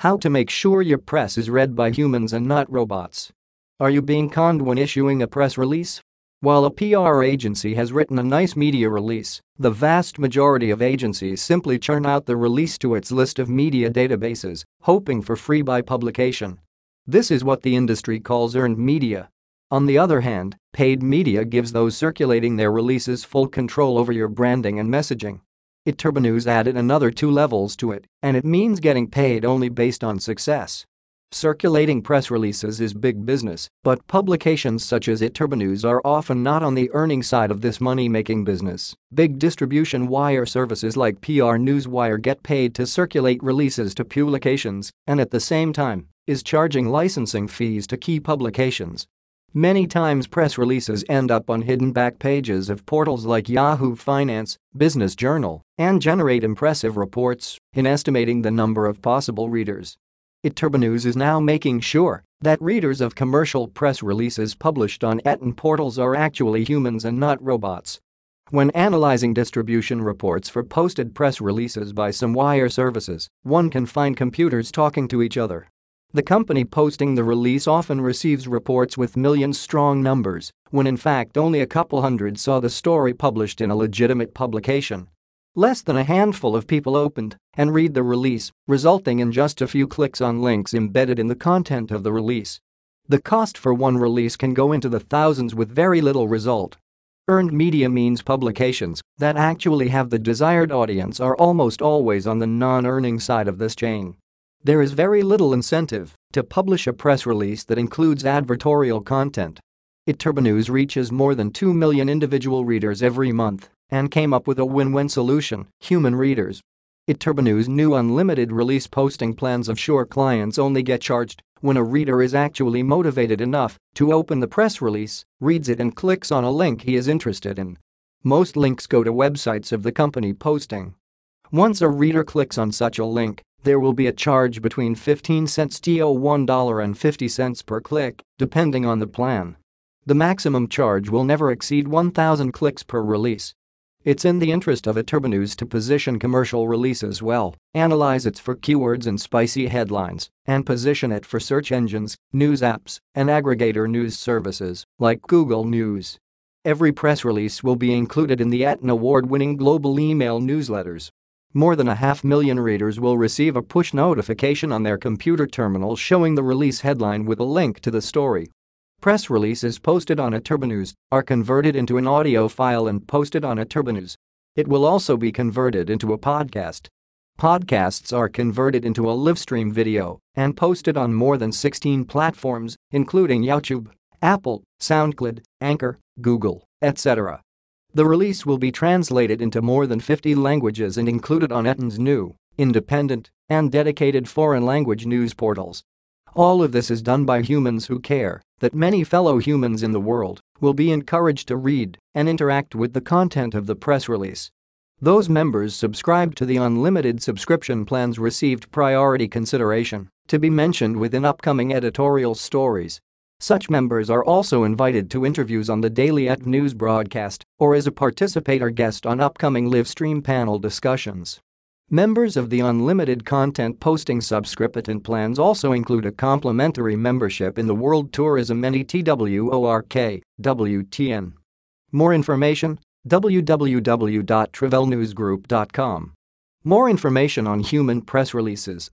How to make sure your press is read by humans and not robots. Are you being conned when issuing a press release? While a PR agency has written a nice media release, the vast majority of agencies simply churn out the release to its list of media databases, hoping for free by publication. This is what the industry calls earned media. On the other hand, paid media gives those circulating their releases full control over your branding and messaging. It added another two levels to it, and it means getting paid only based on success. Circulating press releases is big business, but publications such as It are often not on the earning side of this money-making business. Big distribution wire services like PR Newswire get paid to circulate releases to publications and at the same time is charging licensing fees to key publications Many times press releases end up on hidden back pages of portals like Yahoo Finance, Business Journal, and generate impressive reports in estimating the number of possible readers. eTurboNews is now making sure that readers of commercial press releases published on ETN portals are actually humans and not robots. When analyzing distribution reports for posted press releases by some wire services, one can find computers talking to each other the company posting the release often receives reports with million-strong numbers, when in fact only a couple hundred saw the story published in a legitimate publication. Less than a handful of people opened and read the release, resulting in just a few clicks on links embedded in the content of the release. The cost for one release can go into the thousands with very little result. Earned media means publications that actually have the desired audience are almost always on the non-earning side of this chain. There is very little incentive to publish a press release that includes advertorial content. It reaches more than 2 million individual readers every month and came up with a win-win solution, human readers. It new unlimited release posting plans assure clients only get charged when a reader is actually motivated enough to open the press release, reads it and clicks on a link he is interested in. Most links go to websites of the company posting. Once a reader clicks on such a link, there will be a charge between 15 cents to $1.50 per click, depending on the plan. The maximum charge will never exceed 1,000 clicks per release. It's in the interest of Turbonews to position commercial releases well, analyze it for keywords and spicy headlines, and position it for search engines, news apps, and aggregator news services like Google News. Every press release will be included in the ETN award-winning global email newsletters more than a half million readers will receive a push notification on their computer terminal showing the release headline with a link to the story. Press releases posted on eTurboNews are converted into an audio file and posted on eTurboNews. It will also be converted into a podcast. Podcasts are converted into a livestream video and posted on more than 16 platforms, including YouTube, Apple, SoundCloud, Anchor, Google, etc. The release will be translated into more than 50 languages and included on Eton's new, independent, and dedicated foreign language news portals. All of this is done by humans who care that many fellow humans in the world will be encouraged to read and interact with the content of the press release. Those members subscribed to the unlimited subscription plans received priority consideration to be mentioned within upcoming editorial stories such members are also invited to interviews on the Daily ET News broadcast or as a participator guest on upcoming live stream panel discussions. Members of the unlimited content posting subscription plans also include a complimentary membership in the World Tourism NETWORK, WTN. More information www.travelnewsgroup.com. More information on human press releases